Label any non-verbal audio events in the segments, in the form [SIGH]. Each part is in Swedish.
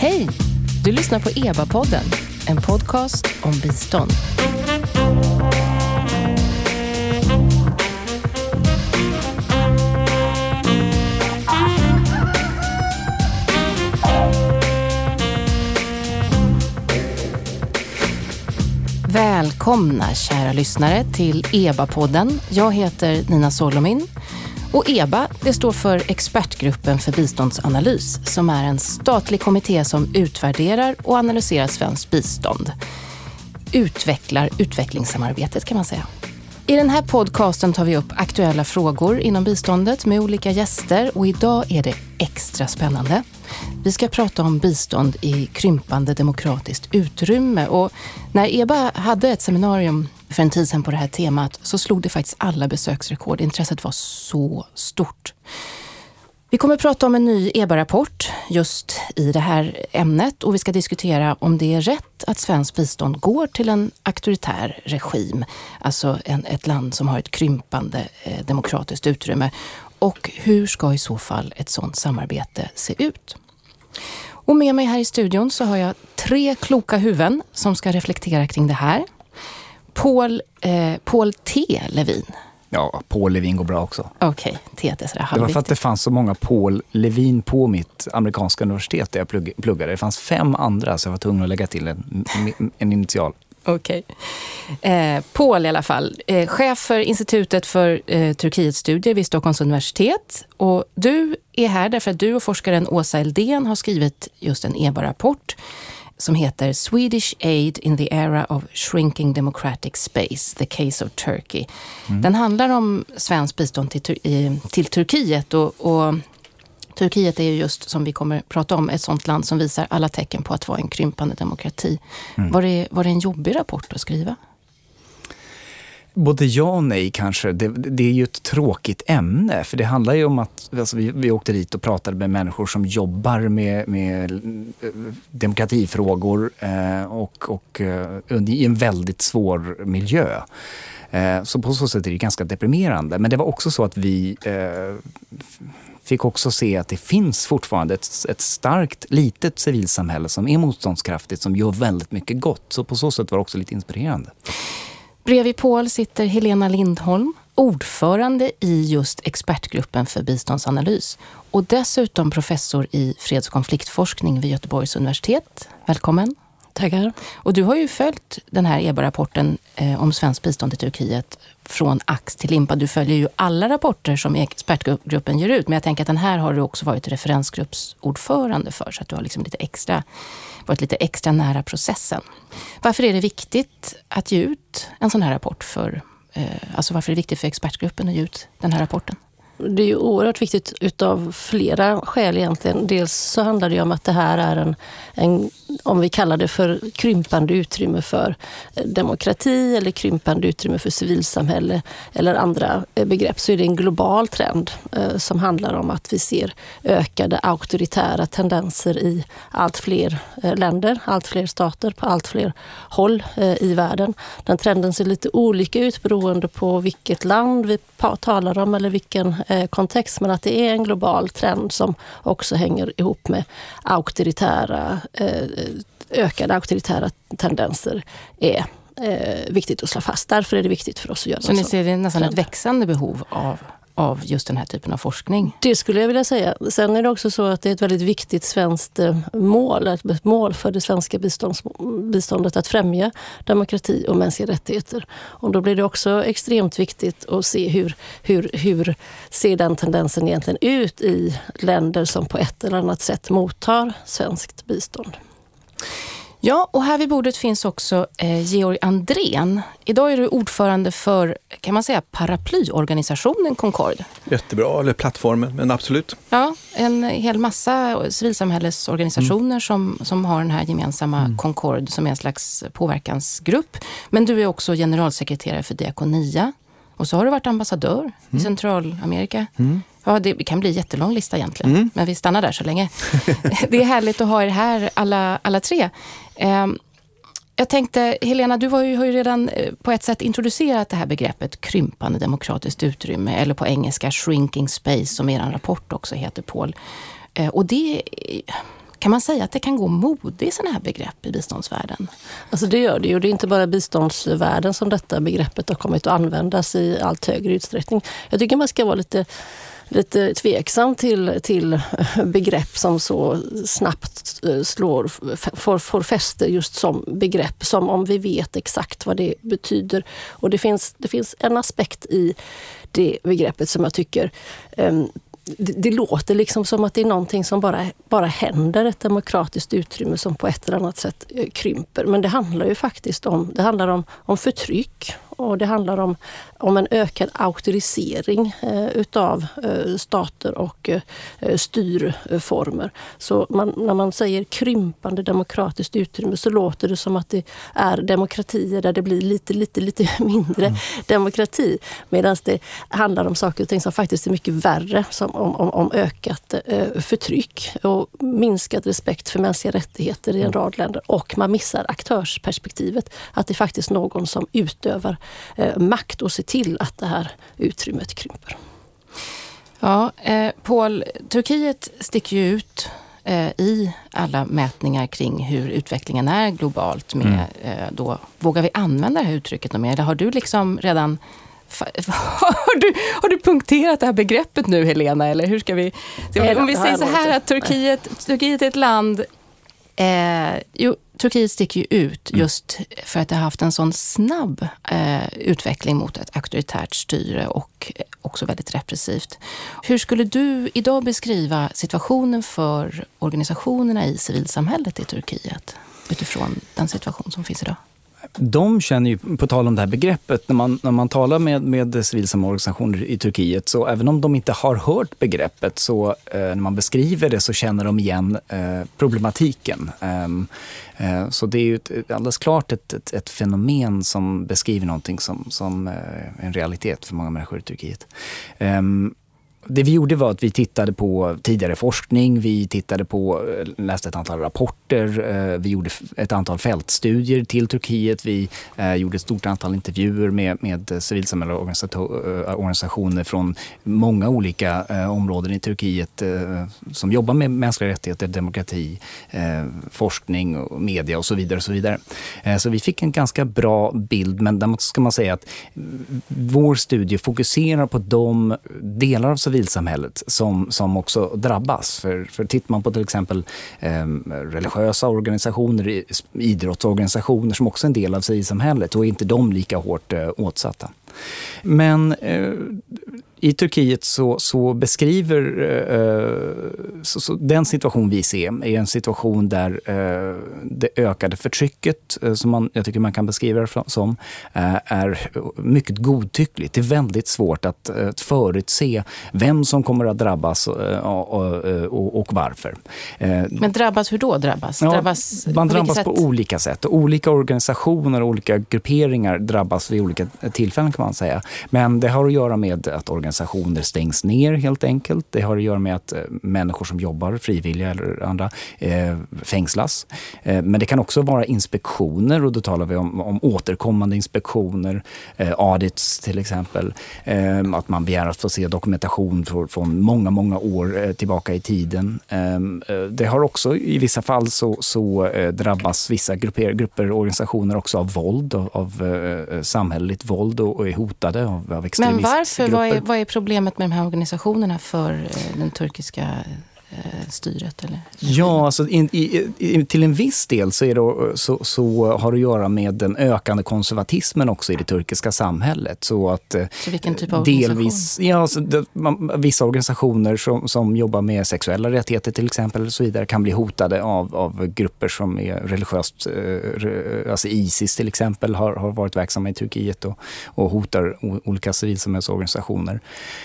Hej! Du lyssnar på EBA-podden, en podcast om bistånd. Välkomna kära lyssnare till EBA-podden. Jag heter Nina Solomin och EBA det står för Expertgruppen för biståndsanalys som är en statlig kommitté som utvärderar och analyserar svenskt bistånd. Utvecklar utvecklingssamarbetet kan man säga. I den här podcasten tar vi upp aktuella frågor inom biståndet med olika gäster och idag är det extra spännande. Vi ska prata om bistånd i krympande demokratiskt utrymme och när EBA hade ett seminarium för en tid sedan på det här temat så slog det faktiskt alla besöksrekord. Intresset var så stort. Vi kommer att prata om en ny EBA-rapport just i det här ämnet och vi ska diskutera om det är rätt att svenskt bistånd går till en auktoritär regim, alltså en, ett land som har ett krympande eh, demokratiskt utrymme. Och hur ska i så fall ett sådant samarbete se ut? Och med mig här i studion så har jag tre kloka huvuden som ska reflektera kring det här. Paul, eh, Paul T. Levin. Ja, Paul Levin går bra också. Okej, okay, T är sådär Det var för att det fanns så många Paul Levin på mitt amerikanska universitet där jag pluggade. Det fanns fem andra så jag var tvungen att lägga till en, en initial. Okej. Okay. Eh, Paul i alla fall, eh, chef för Institutet för eh, Turkietstudier vid Stockholms universitet. Och du är här därför att du och forskaren Åsa Eldén har skrivit just en EBA-rapport som heter Swedish Aid in the Era of Shrinking Democratic Space, The Case of Turkey. Mm. Den handlar om svenskt bistånd till, till Turkiet och, och Turkiet är ju just, som vi kommer prata om, ett sånt land som visar alla tecken på att vara en krympande demokrati. Mm. Var, det, var det en jobbig rapport att skriva? Både ja och nej kanske. Det, det, är ju ett tråkigt ämne. För det handlar ju om att alltså vi, vi åkte dit och pratade med människor som jobbar med, med eh, demokratifrågor eh, och, och eh, i en väldigt svår miljö. Eh, så på så sätt är det ganska deprimerande. Men det var också så att vi eh, fick också se att det finns fortfarande ett, ett starkt litet civilsamhälle som är motståndskraftigt, som gör väldigt mycket gott. Så på så sätt var det också lite inspirerande. Bredvid Paul sitter Helena Lindholm, ordförande i just expertgruppen för biståndsanalys och dessutom professor i freds och konfliktforskning vid Göteborgs universitet. Välkommen! Tackar. Och du har ju följt den här EBA-rapporten eh, om svenskt bistånd till Turkiet från ax till limpa. Du följer ju alla rapporter som expertgruppen ger ut, men jag tänker att den här har du också varit referensgruppsordförande för, så att du har liksom lite extra, varit lite extra nära processen. Varför är det viktigt att ge ut en sån här rapport för, eh, alltså varför är det viktigt för expertgruppen att ge ut den här rapporten? det är ju oerhört viktigt utav flera skäl egentligen. Dels så handlar det om att det här är en, en, om vi kallar det för krympande utrymme för eh, demokrati eller krympande utrymme för civilsamhälle eller andra eh, begrepp, så är det en global trend eh, som handlar om att vi ser ökade auktoritära tendenser i allt fler länder, allt fler stater, på allt fler håll i världen. Den trenden ser lite olika ut beroende på vilket land vi talar om eller vilken kontext, men att det är en global trend som också hänger ihop med auktoritära, ökade auktoritära tendenser är eh, viktigt att slå fast. Därför är det viktigt för oss att göra Så ni ser det nästan trend. ett växande behov av av just den här typen av forskning? Det skulle jag vilja säga. Sen är det också så att det är ett väldigt viktigt svenskt eh, mål, ett mål för det svenska biståndet att främja demokrati och mänskliga rättigheter. Och då blir det också extremt viktigt att se hur, hur, hur ser den tendensen egentligen ut i länder som på ett eller annat sätt mottar svenskt bistånd. Ja, och här vid bordet finns också eh, Georg Andrén. Idag är du ordförande för, kan man säga, paraplyorganisationen Concord. Jättebra, eller plattformen, men absolut. Ja, en hel massa civilsamhällesorganisationer mm. som, som har den här gemensamma mm. Concord som är en slags påverkansgrupp. Men du är också generalsekreterare för Diakonia. Och så har du varit ambassadör mm. i Centralamerika. Mm. Ja, det kan bli en jättelång lista egentligen, mm. men vi stannar där så länge. [LAUGHS] det är härligt att ha er här alla, alla tre. Ehm, jag tänkte, Helena, du har ju, har ju, redan eh, på ett sätt introducerat det här begreppet krympande demokratiskt utrymme, eller på engelska shrinking space, som er rapport också heter, Paul. Eh, och det kan man säga att det kan gå mode i sådana här begrepp i biståndsvärlden? Alltså det gör det ju. Det är inte bara biståndsvärlden som detta begreppet har kommit att användas i allt högre utsträckning. Jag tycker man ska vara lite lite tveksam till, till begrepp som så snabbt eh, slår, får, får fäste just som begrepp, som om vi vet exakt vad det betyder. Och det finns, det finns en aspekt i det begreppet som jag tycker um, det, det, låter liksom som att det är någonting som bara, bara händer, ett demokratiskt utrymme som på ett eller annat sätt eh, krymper. Men det handlar ju faktiskt om, det handlar om, om förtryck och det handlar om, om en ökad auktorisering eh, utav eh, stater och eh, styrformer. Så man, när man säger krympande demokratiskt utrymme så låter det som att det är demokratier där det blir lite, lite, lite [LAUGHS] mindre mm. demokrati. Medan det handlar om saker och ting som faktiskt är mycket värre, som om, om, om ökat förtryck och minskad respekt för mänskliga rättigheter i en mm. rad länder. Och man missar aktörsperspektivet, att det är faktiskt någon som utövar makt och se till att det här utrymmet krymper. Ja, eh, Paul, Turkiet sticker ju ut eh, i alla mätningar kring hur utvecklingen är globalt med, mm. eh, då, vågar vi använda det här uttrycket mer? Eller har du liksom redan [LAUGHS] har du, har du punkterat det här begreppet nu, Helena? Eller hur ska vi... Ska vi om vi säger så här att Turkiet, Turkiet är ett land Eh, jo, Turkiet sticker ju ut mm. just för att det har haft en sån snabb eh, utveckling mot ett auktoritärt styre och också väldigt repressivt. Hur skulle du idag beskriva situationen för organisationerna i civilsamhället i Turkiet utifrån den situation som finns idag? De känner ju, på tal om det här begreppet, när man, när man talar med, med civilsamhällsorganisationer i Turkiet, så även om de inte har hört begreppet, så eh, när man beskriver det så känner de igen eh, problematiken. Ehm, eh, så det är ju ett, alldeles klart ett, ett, ett, fenomen som beskriver någonting som, som eh, en realitet för många människor i Turkiet. Ehm, det vi gjorde var att vi tittade på tidigare forskning, vi tittade på, eh, läste ett antal rapporter, eh, vi gjorde ett antal fältstudier till Turkiet, vi eh, gjorde ett stort antal intervjuer med, med civilsamhällesorganisationer från många olika områden i Turkiet som jobbar med mänskliga rättigheter, demokrati, forskning, media och så vidare. Och så, vidare. så vi fick en ganska bra bild, men däremot ska man säga att mm, vår studie fokuserar på de delar av civilsamhället som, som också drabbas. För, för tittar man på till exempel eh, religiösa organisationer, idrottsorganisationer som också är en del av civilsamhället, då är inte de lika hårt eh, åtsatta. Men eh, i Turkiet så, så beskriver eh, så, så den situation vi ser är en situation där eh, det ökade förtrycket, eh, som man, jag tycker man kan beskriva det som, eh, är mycket godtyckligt. Det är väldigt svårt att, att förutse vem som kommer att drabbas eh, och, och, och varför. Eh, Men drabbas, hur då drabbas? Ja, drabbas man på drabbas på olika sätt. Olika organisationer och olika grupperingar drabbas vid olika tillfällen kan man säga. Men det har att göra med att organisationer stängs ner helt enkelt. Det har att göra med att eh, människor som jobbar, frivilliga eller andra, eh, fängslas. Eh, men det kan också vara inspektioner och då talar vi om, om återkommande inspektioner, audits till exempel. Att man begär att få se dokumentation från många, många år tillbaka i tiden. det har också i vissa fall så, så drabbas vissa grupper, grupper och organisationer också av våld, av, av samhälleligt våld och, och är hotade av, av Men varför? Vad är, vad vad är problemet med de här organisationerna för eh, den turkiska eh, styret? Eller? Ja, alltså in, i, i, till en viss del så, det, så, så, har det att göra med den ökande konservatismen också i det turkiska samhället. Så, att, eh, så vilken typ av delvis, ja, alltså, det, man, Vissa organisationer som, som jobbar med sexuella rättigheter till exempel och så vidare kan bli hotade av, av grupper som är religiöst, eh, alltså Isis till exempel har, har varit verksamma i Turkiet och, och hotar olika civilsamhällsorganisationer.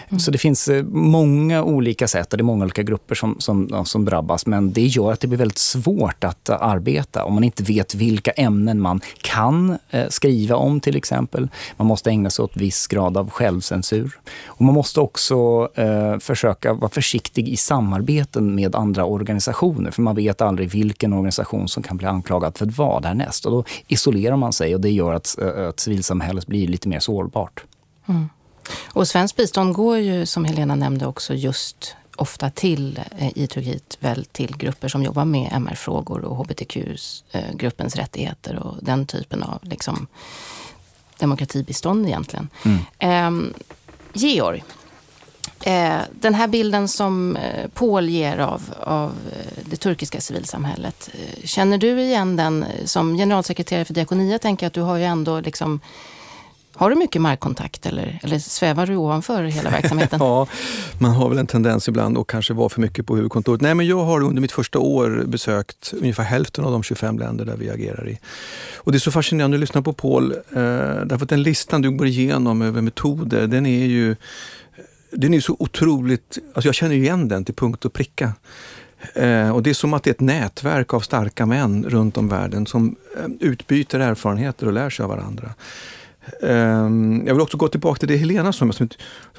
Mm. Så det finns många olika sätt och det är många olika grupper som som, som, drabbas. Men det gör att det blir väldigt svårt att eh, arbeta om man inte vet vilka ämnen man kan eh, skriva om till exempel. Man måste ägna sig åt viss grad av självcensur. Och man måste också eh, försöka vara försiktig i samarbeten med andra organisationer. För man vet aldrig vilken organisation som kan bli anklagad för vad härnäst. Och då isolerar man sig och det gör att, eh, att civilsamhället blir lite mer sårbart. Mm. Och svenskt bistånd går ju, som Helena nämnde, också just ofta till eh, i Turkiet väl till grupper som jobbar med MR-frågor och hbtq-gruppens rättigheter och den typen av liksom, demokratibistånd egentligen. Mm. Eh, Georg, eh, den här bilden som eh, Paul ger av, av eh, det turkiska civilsamhället. Känner du igen den som generalsekreterare för Diakonia? Tänker jag att du har ju ändå liksom har du mycket markkontakt eller, eller svävar du ovanför hela verksamheten? [LAUGHS] ja, man har väl en tendens ibland att kanske vara för mycket på huvudkontoret. Nej, men jag har under mitt första år besökt ungefär hälften av de 25 länder där vi agerar i. Och det är så fascinerande att lyssna på Paul, eh, därför att den listan du går igenom över metoder, den är ju den är så otroligt, alltså jag känner igen den till punkt och pricka. Eh, och det är som att det är ett nätverk av starka män runt om världen som eh, utbyter erfarenheter och lär sig av varandra. Ehm, jag vill också gå tillbaka till det Helena sa, som, som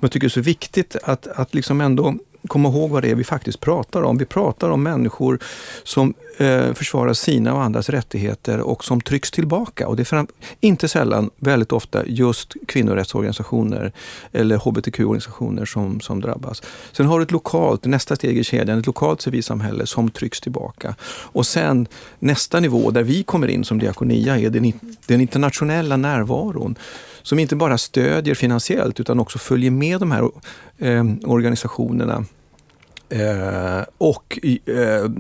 jag tycker är så viktigt att, att liksom ändå komma ihåg vad det är vi faktiskt pratar om. Vi pratar om människor som eh, försvarar sina och andras rättigheter och som trycks tillbaka. Och det är fram, inte sällan, väldigt ofta, just kvinnorättsorganisationer eller hbtq-organisationer som, som drabbas. Sen har du ett lokalt, nästa steg i kedjan, ett lokalt civilsamhälle som trycks tillbaka. Och sen nästa nivå där vi kommer in som Diakonia är den, den internationella närvaron som inte bara stödjer finansiellt utan också följer med de här eh, organisationerna och eh,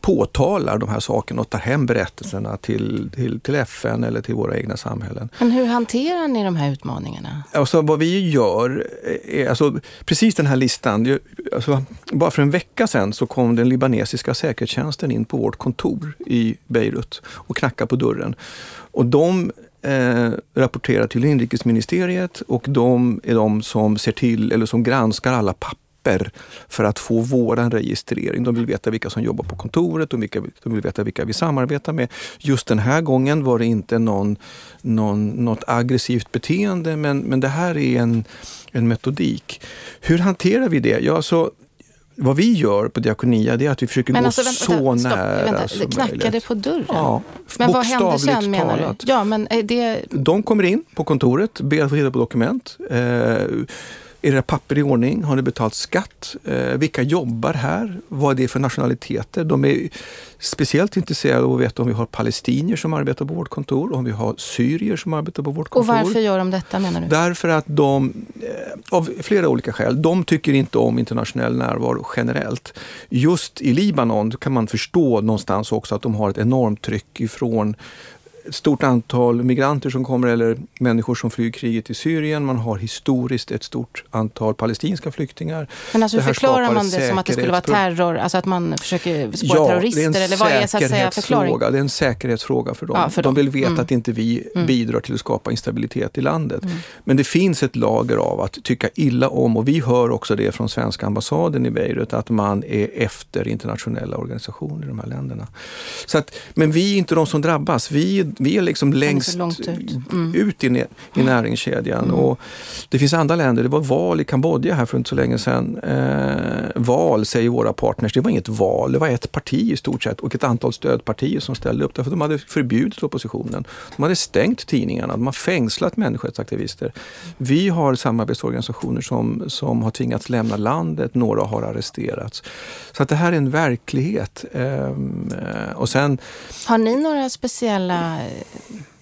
påtalar de här sakerna och tar hem berättelserna till, till, till, FN eller till våra egna samhällen. Men hur hanterar ni de här utmaningarna? Alltså, vad vi gör, är, alltså, precis den här listan, alltså, bara för en vecka sedan så kom den libanesiska säkerhetstjänsten in på vårt kontor i Beirut och knackade på dörren. Och de eh, rapporterar till inrikesministeriet och de är de som ser till, eller som granskar alla papper för att få våran registrering. De vill veta vilka som jobbar på kontoret och vilka, de vill veta vilka vi samarbetar med. Just den här gången var det inte någon, någon, något aggressivt beteende men, men det här är en, en metodik. Hur hanterar vi det? Ja, så vad vi gör på Diakonia det är att vi försöker men gå alltså, vänta, så vänta, nära vänta, som Knackade möjligt. på dörren? Ja, men vad hände sen menar talat. du? Ja, men det... De kommer in på kontoret, ber att få titta på dokument. Eh, era papper i ordning? Har ni betalt skatt? Eh, vilka jobbar här? Vad är det för nationaliteter? De är speciellt intresserade av att veta om vi har palestinier som arbetar på vårt kontor, om vi har syrier som arbetar på vårt kontor. Och varför gör de detta menar du? Därför att de, eh, av flera olika skäl, de tycker inte om internationell närvaro generellt. Just i Libanon kan man förstå någonstans också att de har ett enormt tryck ifrån ett stort antal migranter som kommer eller människor som flyr kriget i Syrien. Man har historiskt ett stort antal palestinska flyktingar. Men alltså, förklarar man det som att det skulle vara terror, alltså att man försöker spåra ja, terrorister? Eller vad är så att säga förklaring? Det är en säkerhetsfråga för dem. Ja, för de vill veta mm. att inte vi mm. bidrar till att skapa instabilitet i landet. Mm. Men det finns ett lager av att tycka illa om och vi hör också det från svenska ambassaden i Beirut att man är efter internationella organisationer i de här länderna. Så att, men vi är inte de som drabbas. Vi, vi är liksom längst ut, mm. ut, i, i näringskedjan. Mm. Och det finns andra länder, det var val i Kambodja här för inte så länge sedan. Eh, val, säger våra partners, det var inget val, det var ett parti i stort sett och ett antal stödpartier som ställde upp därför de hade förbjudit oppositionen. De hade stängt tidningarna, de har fängslat människorättsaktivister. Vi har samarbetsorganisationer som, som har tvingats lämna landet, några har arresterats. Så att det här är en verklighet. Ehm, eh, och sen, har ni några speciella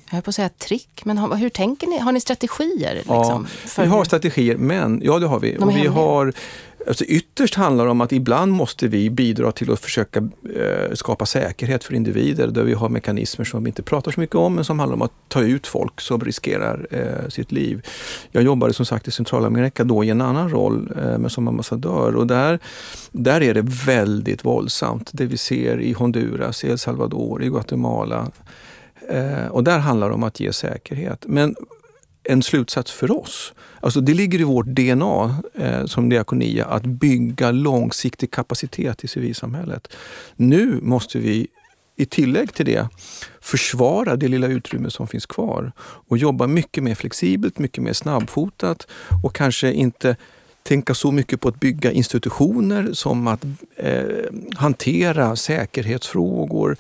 jag höll på att säga trick, men hur tänker ni? Har ni strategier? Liksom, ja, vi har strategier, men ja det har vi. Och vi har, alltså ytterst handlar det om att ibland måste vi bidra till att försöka eh, skapa säkerhet för individer där vi har mekanismer som vi inte pratar så mycket om, men som handlar om att ta ut folk som riskerar eh, sitt liv. Jag jobbade som sagt i Centralamerika då i en annan roll, eh, men som ambassadör. Och där, där är det väldigt våldsamt, det vi ser i Honduras, i El Salvador, i Guatemala. Eh, och där handlar det om att ge säkerhet. Men en slutsats för oss, alltså det ligger i vårt DNA eh, som Diakonia att bygga långsiktig kapacitet i civilsamhället. Nu måste vi i tillägg till det försvara det lilla utrymme som finns kvar och jobba mycket mer flexibelt, mycket mer snabbfotat och kanske inte tänka så mycket på att bygga institutioner som att eh, hantera säkerhetsfrågor,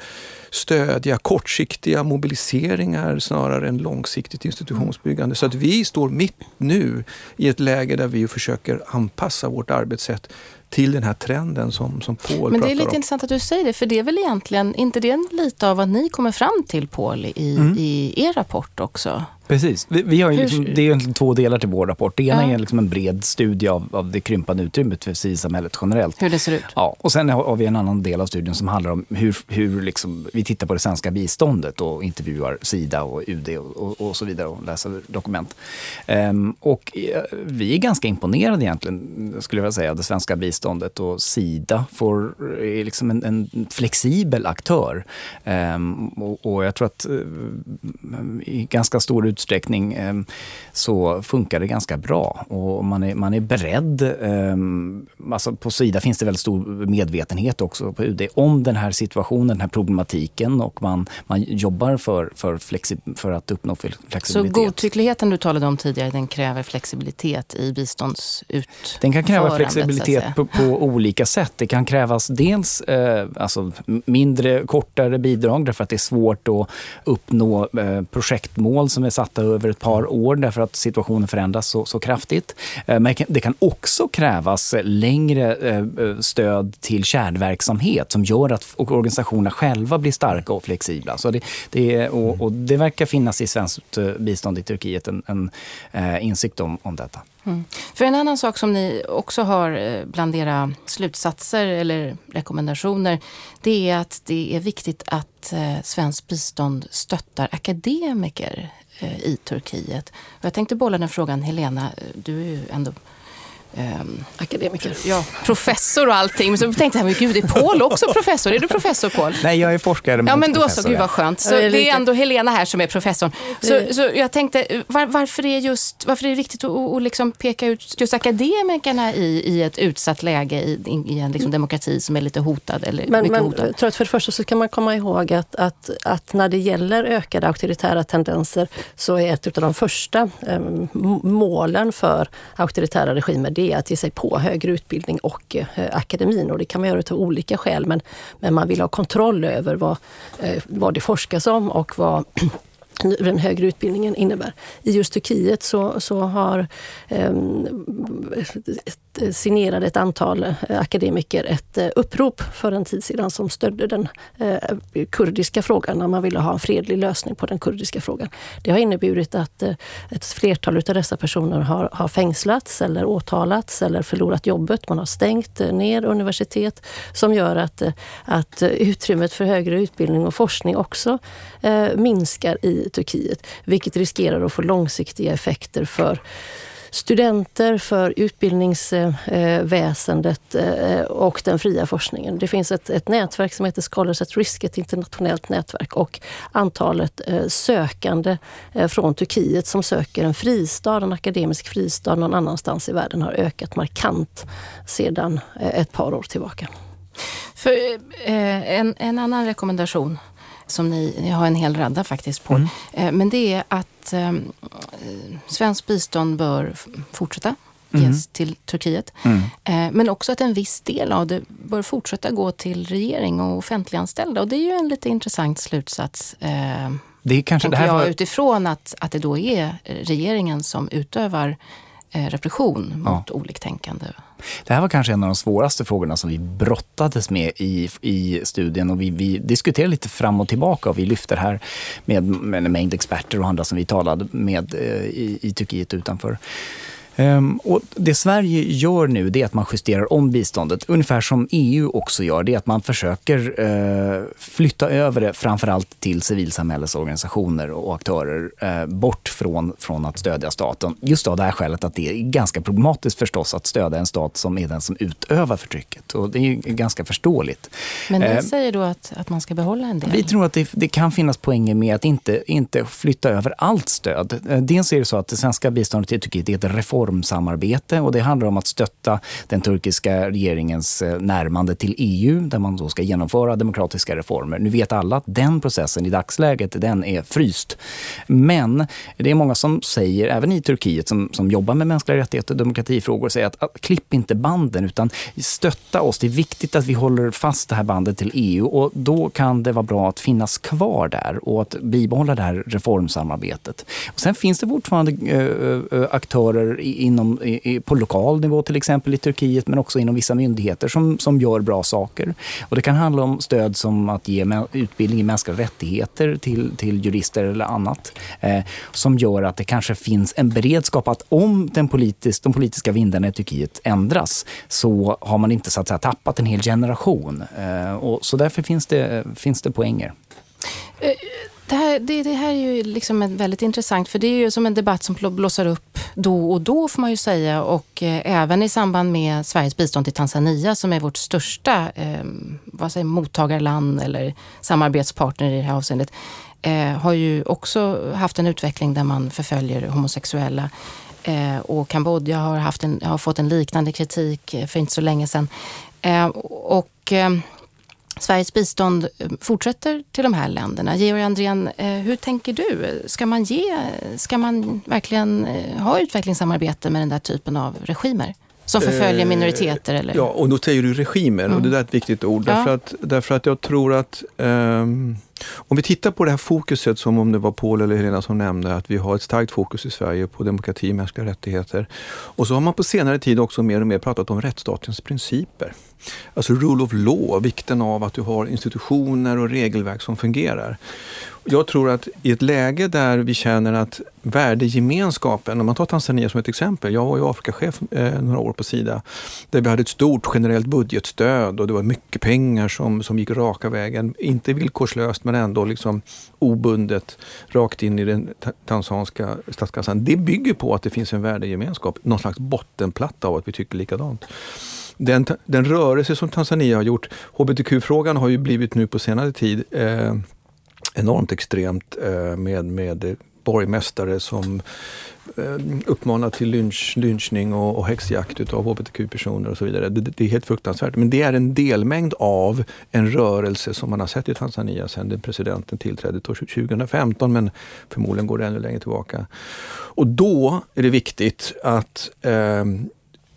stödja kortsiktiga mobiliseringar snarare än långsiktigt institutionsbyggande. Så att vi står mitt nu i ett läge där vi försöker anpassa vårt arbetssätt till den här trenden som, som Paul pratar om. Men det är lite intressant att du säger det, för det är väl egentligen, inte det lite av vad ni kommer fram till Paul i, mm. i er rapport också? Precis. Vi, vi har ju liksom, det är egentligen två delar till vår rapport. Det ena ja. är liksom en bred studie av, av det krympande utrymmet för civilsamhället generellt. Hur det ser ut. Ja, och sen har vi en annan del av studien som handlar om hur, hur liksom, vi tittar på det svenska biståndet och intervjuar Sida och UD och, och, och så vidare och läser dokument. Um, och eh, vi är ganska imponerade egentligen, skulle jag vilja säga, av det svenska biståndet och Sida får, är liksom en, en flexibel aktör. Um, och, och, jag tror att eh, i ganska stor utsträckning ehm, så funkar det ganska bra. Och man är, man är beredd. Alltså på Sida finns det väldigt stor medvetenhet också på UD om den här situationen, den här problematiken och man, man jobbar för, för, flexi, för att uppnå flexibilitet. Så godtyckligheten du talade om tidigare, den kräver flexibilitet i biståndsutförandet? Den kan kräva flexibilitet på, på, olika sätt. Det kan krävas dels eh, alltså mindre, kortare bidrag därför att det är svårt att uppnå eh, projektmål som är satta över ett par år därför att situationen förändras så, så kraftigt. Eh, men det kan också krävas längre eh, stöd till kärnverksamhet som gör att organisationerna själva blir starka och flexibla. Så det, det, och, och det verkar finnas i svenskt eh, bistånd i Turkiet en, en insikt om, om detta. Mm. För en annan sak som ni också har bland era slutsatser eller rekommendationer, det är att det är viktigt att svenskt bistånd stöttar akademiker Eh, i Turkiet. Och jag tänkte bolla den frågan, Helena, du är ju ändå Um, Akademiker. Ja, professor och allting. Men så tänkte jag, men gud, är Paul också professor? Är du professor Paul? Nej, jag är forskare. Men ja, men då så, gud vad skönt. Så det är, det är ändå Helena här som är professorn. Så, så jag tänkte, var, varför, är just, varför är det viktigt att, att liksom peka ut just akademikerna i, i ett utsatt läge i, i en liksom demokrati som är lite hotad? Eller men, mycket men, hotad? Jag tror att för det första så kan man komma ihåg att, att, att när det gäller ökade auktoritära tendenser så är ett av de första eh, målen för auktoritära regimer det är att ge sig på högre utbildning och eh, akademin. Och det kan man göra av olika skäl, men, men man vill ha kontroll över vad, eh, vad det forskas om och vad [CLEARS THROAT] den högre utbildningen innebär. I just Turkiet så, så har eh, signerade ett antal eh, akademiker ett eh, upprop för en tid sedan som stödde den eh, kurdiska frågan när man ville ha en fredlig lösning på den kurdiska frågan. Det har inneburit att eh, ett flertal av dessa personer har, har fängslats eller åtalats eller förlorat jobbet. Man har stängt ner universitet som gör att, att utrymmet för högre utbildning och forskning också minskar i Turkiet, vilket riskerar att få långsiktiga effekter för studenter, för utbildningsväsendet eh, och den fria forskningen. Det finns ett, ett nätverk som heter Scholars at Risk, ett internationellt nätverk och antalet eh, sökande eh, från Turkiet som söker en fristad, en akademisk fristad någon annanstans i världen har ökat markant sedan ett par år tillbaka. För, en, en annan rekommendation som ni, ni har en hel radda faktiskt på. Mm. Eh, men det är att eh, svenskt bistånd bör fortsätta mm. ges till Turkiet. Mm. Eh, men också att en viss del av det bör fortsätta gå till regering och offentliganställda. Och det är ju en lite intressant slutsats. Eh, det är kanske det här jag, var... utifrån att, att det då är regeringen som utövar eh, repression mot ja. oliktänkande. Det här var kanske en av de svåraste frågorna som vi brottades med i, i studien och vi, vi diskuterade lite fram och tillbaka och vi lyfter här med, med en mängd experter och andra som vi talade med eh, i, i Turkiet utanför. Um, och det Sverige gör nu det är att man justerar om biståndet, ungefär som EU också gör. Det är att man försöker uh, flytta över det framförallt till civilsamhällesorganisationer och aktörer uh, bort från, från att stödja staten. Just av det här skälet att det är ganska problematiskt förstås att stödja en stat som är den som utövar förtrycket. Och det är ganska förståeligt. Men ni uh, säger då att, att man ska behålla en del? Vi tror att det, det kan finnas poänger med att inte, inte flytta över allt stöd. Dels är det så att det svenska biståndet till Turkiet är ett reform reformsamarbete och det handlar om att stötta den turkiska regeringens eh, närmande till EU där man då ska genomföra demokratiska reformer. Nu vet alla att den processen i dagsläget den är fryst. Men det är många som säger, även i Turkiet som, som jobbar med mänskliga rättigheter och demokratifrågor, säger att, att klipp inte banden utan stötta oss. Det är viktigt att vi håller fast det här bandet till EU och då kan det vara bra att finnas kvar där och att bibehålla det här reformsamarbetet. Och sen finns det fortfarande äh, aktörer i inom, i, på lokal nivå till exempel i Turkiet men också inom vissa myndigheter som, som gör bra saker. Och det kan handla om stöd som att ge utbildning i mänskliga rättigheter till, till jurister eller annat eh, som gör att det kanske finns en beredskap att om den politisk, de politiska vindarna i Turkiet ändras så har man inte så att säga, tappat en hel generation. Eh, och så därför finns det, finns det poänger. Eh, det här, det, det här är ju liksom väldigt intressant för det är ju som en debatt som blossar upp då och då får man ju säga och eh, även i samband med Sveriges bistånd till Tanzania som är vårt största eh, vad säger, mottagarland eller samarbetspartner i det här avseendet eh, har ju också haft en utveckling där man förföljer homosexuella. Eh, och Kambodja har, haft en, har fått en liknande kritik eh, för inte så länge sedan. Eh, och ehm, Sveriges bistånd eh, fortsätter till de här länderna. Georg Andrén, eh, hur tänker du? Ska man, ge, ska man verkligen eh, ha utvecklingssamarbete med den där typen av regimer? Som förföljer minoriteter? Eller? Ja, och då säger du regimer mm. och det där är ett viktigt ord. Ja. Därför, att, därför att jag tror att um, om vi tittar på det här fokuset som om det var Paul eller Helena som nämnde, att vi har ett starkt fokus i Sverige på demokrati och mänskliga rättigheter. Och så har man på senare tid också mer och mer pratat om rättsstatens principer. Alltså rule of law, vikten av att du har institutioner och regelverk som fungerar. Jag tror att i ett läge där vi känner att värdegemenskapen, om man tar Tanzania som ett exempel. Jag var ju Afrikachef eh, några år på Sida, där vi hade ett stort generellt budgetstöd och det var mycket pengar som, som gick raka vägen. Inte villkorslöst men ändå liksom obundet rakt in i den tanzanska statskassan. Det bygger på att det finns en värdegemenskap, någon slags bottenplatta av att vi tycker likadant den, den rörelse som Tanzania har gjort, hbtq-frågan har ju blivit nu på senare tid eh, enormt extremt eh, med, med borgmästare som eh, uppmanar till lynch, lynchning och, och häxjakt av hbtq-personer och så vidare. Det, det, är helt fruktansvärt. Men det är en delmängd av en rörelse som man har sett i Tanzania sedan den presidenten tillträdde 2015, men förmodligen går det ännu längre tillbaka. Och då är det viktigt att eh,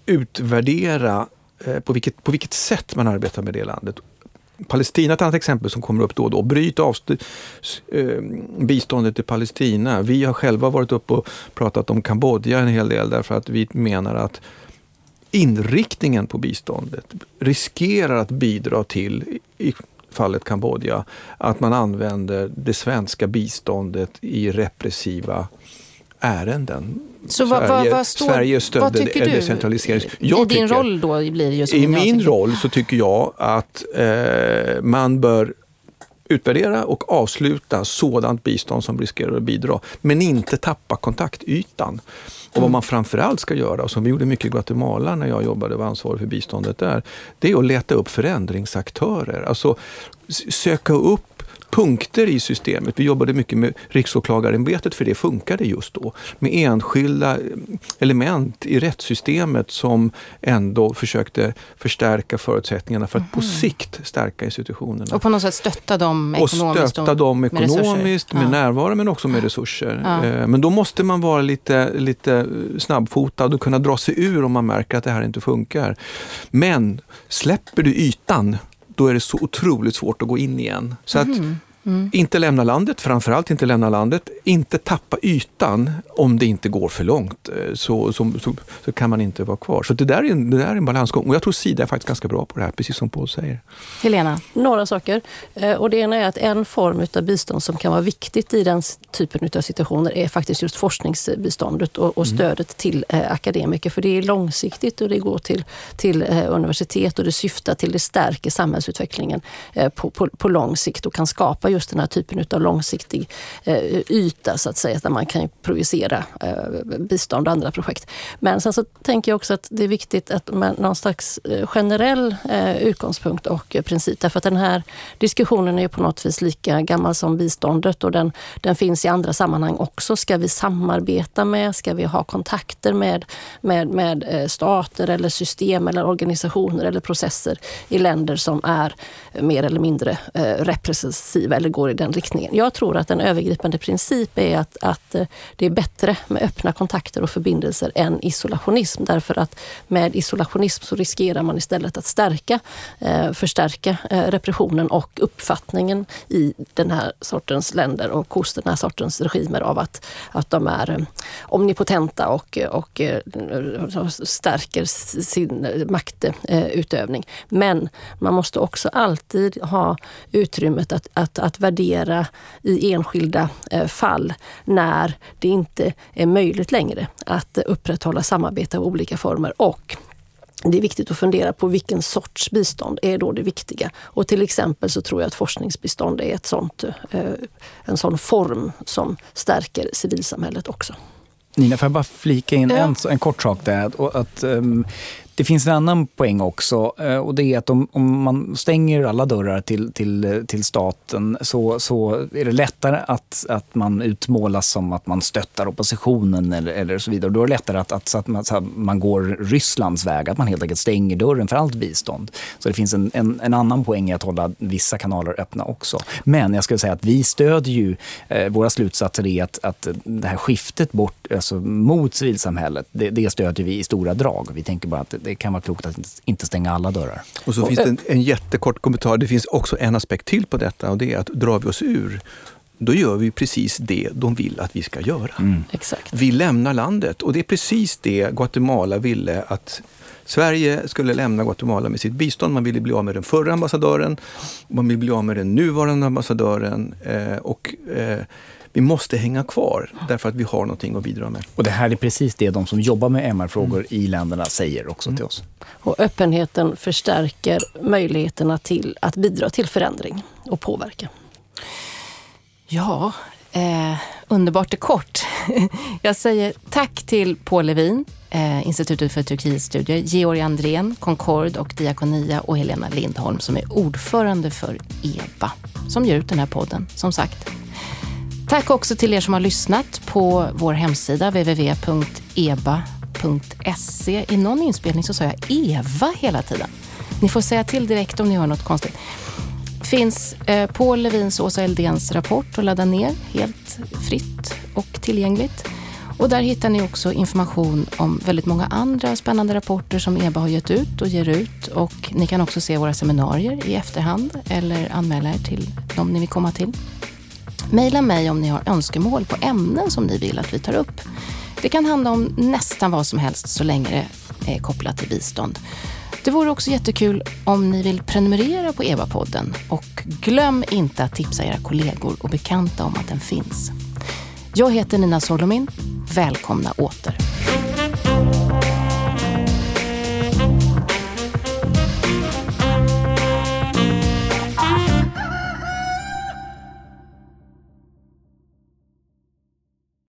utvärdera Eh, på vilket, på vilket sätt man arbetar med det landet. Palestina är ett annat exempel som kommer upp då och då. Bryt av eh, biståndet till Palestina. Vi har själva varit uppe och pratat om Kambodja en hel del därför att vi menar att inriktningen på biståndet riskerar att bidra till, i fallet Kambodja, att man använder det svenska biståndet i repressiva ärenden. Så vad, Sverige, vad, står, Sverige stödde vad decentralisering. Jag I din tycker, roll då blir det ju I min roll så tycker jag att eh, man bör utvärdera och avsluta sådant bistånd som riskerar att bidra, men inte tappa kontaktytan. Och vad mm. man framförallt ska göra, och som vi gjorde mycket i Guatemala när jag jobbade och var ansvarig för biståndet där, det är att leta upp förändringsaktörer. Alltså söka upp punkter i systemet. Vi jobbade mycket med Riksåklagarämbetet för det funkade just då. Med enskilda element i rättssystemet som ändå försökte förstärka förutsättningarna för att mm. på mhm. sikt stärka institutionerna. Och på något sätt stötta dem ekonomiskt? Och stötta dem ekonomiskt, med, med ja. närvaro men också med resurser. Ja. Eh, men då måste man vara lite, lite snabbfotad och kunna dra sig ur om man märker att det här inte funkar. Men släpper du ytan då är det så otroligt svårt att gå in igen. Så mm. att mhm. Mm. Inte lämna landet, framförallt inte lämna landet. Inte tappa ytan om det inte går för långt. Eh, så, så, så, så kan man inte vara kvar. Så det där, är en, det där är en balansgång. Och jag tror Sida är faktiskt ganska bra på det här, precis som Paul säger. Helena? Några saker. Eh, och det ena är att en form av bistånd som kan vara viktigt i den typen av situationer är faktiskt just forskningsbiståndet och, och mm. stödet mm. till eh, akademiker. För det är långsiktigt och det går till, till universitet och det syftar till, det stärker samhällsutvecklingen på, på, på lång sikt och kan skapa just just den här typen av långsiktig eh, yta så att säga, där man kan projicera eh, bistånd och andra projekt. Men sen så tänker jag också att det är viktigt att med någon slags eh, generell eh, utgångspunkt och princip. Därför att den här diskussionen är på något vis lika gammal som biståndet och den, den finns i andra sammanhang också. Ska vi samarbeta med, ska vi ha kontakter med, med, med eh, stater eller system eller organisationer eller processer i länder som är mer eller mindre eh, repressiva eller går i den riktningen. Jag tror att en övergripande princip är att, att eh, det är bättre med öppna kontakter och förbindelser än isolationism. Därför att med isolationism så riskerar man istället att stärka, eh, förstärka eh, repressionen och uppfattningen i den här sortens länder och hos den här sortens regimer av att, att de är eh, omnipotenta och, och eh, stärker sin maktutövning. Men man måste också alltid ha utrymmet att, att, att värdera i enskilda eh, fall när det inte är möjligt längre att upprätthålla samarbete av olika former. Och det är viktigt att fundera på vilken sorts bistånd är då det viktiga. Och till exempel så tror jag att forskningsbistånd är ett sånt, eh, en sån form som stärker civilsamhället också. Nina, får jag bara flika in ja. en, en kort sak där? Att, um, det finns en annan poäng också eh, och det är att om, om man stänger alla dörrar till, till, till staten så, så är det lättare att, att man utmålas som att man stöttar oppositionen eller, eller så vidare. Då är det lättare att, att, att, man, att man går Rysslands väg, att man helt enkelt stänger dörren för allt bistånd. Så det finns en, en, en annan poäng i att hålla vissa kanaler öppna också. Men jag skulle säga att vi stödjer ju, eh, våra slutsatser är att, att det här skiftet bort, alltså mot civilsamhället, det, det stödjer vi i stora drag. Vi tänker bara att det kan vara klokt att inte stänga alla dörrar. Och så och, finns det en, en jättekort kommentar. Det finns också en aspekt till på detta och det är att drar vi oss ur då gör vi precis det de vill att vi ska göra. Mm. Exakt. Vi lämnar landet och det är precis det Guatemala ville att Sverige skulle lämna Guatemala med sitt bistånd. Man ville bli av med den förra ambassadören, man vill bli av med den nuvarande ambassadören eh, och eh, vi måste hänga kvar därför att vi har någonting att bidra med. Och det här är precis det de som jobbar med MR-frågor mm. i länderna säger också mm. till oss. Och öppenheten förstärker möjligheterna till att bidra till förändring och påverka. Ja, eh, underbart och kort. [LAUGHS] Jag säger tack till Paul Levin, eh, Institutet för Turkietstudier, Georg Andrén, Concord och Diakonia och Helena Lindholm som är ordförande för EBA som ger ut den här podden. Som sagt, Tack också till er som har lyssnat på vår hemsida www.eba.se. I någon inspelning så sa jag Eva hela tiden. Ni får säga till direkt om ni hör något konstigt. Finns eh, på Levins Åsa Eldéns rapport att ladda ner helt fritt och tillgängligt. Och där hittar ni också information om väldigt många andra spännande rapporter som EBA har gett ut och ger ut. Och ni kan också se våra seminarier i efterhand eller anmäla er till dem ni vill komma till. Maila mig om ni har önskemål på ämnen som ni vill att vi tar upp. Det kan handla om nästan vad som helst så länge det är kopplat till bistånd. Det vore också jättekul om ni vill prenumerera på EVA-podden och glöm inte att tipsa era kollegor och bekanta om att den finns. Jag heter Nina Solomin. Välkomna åter.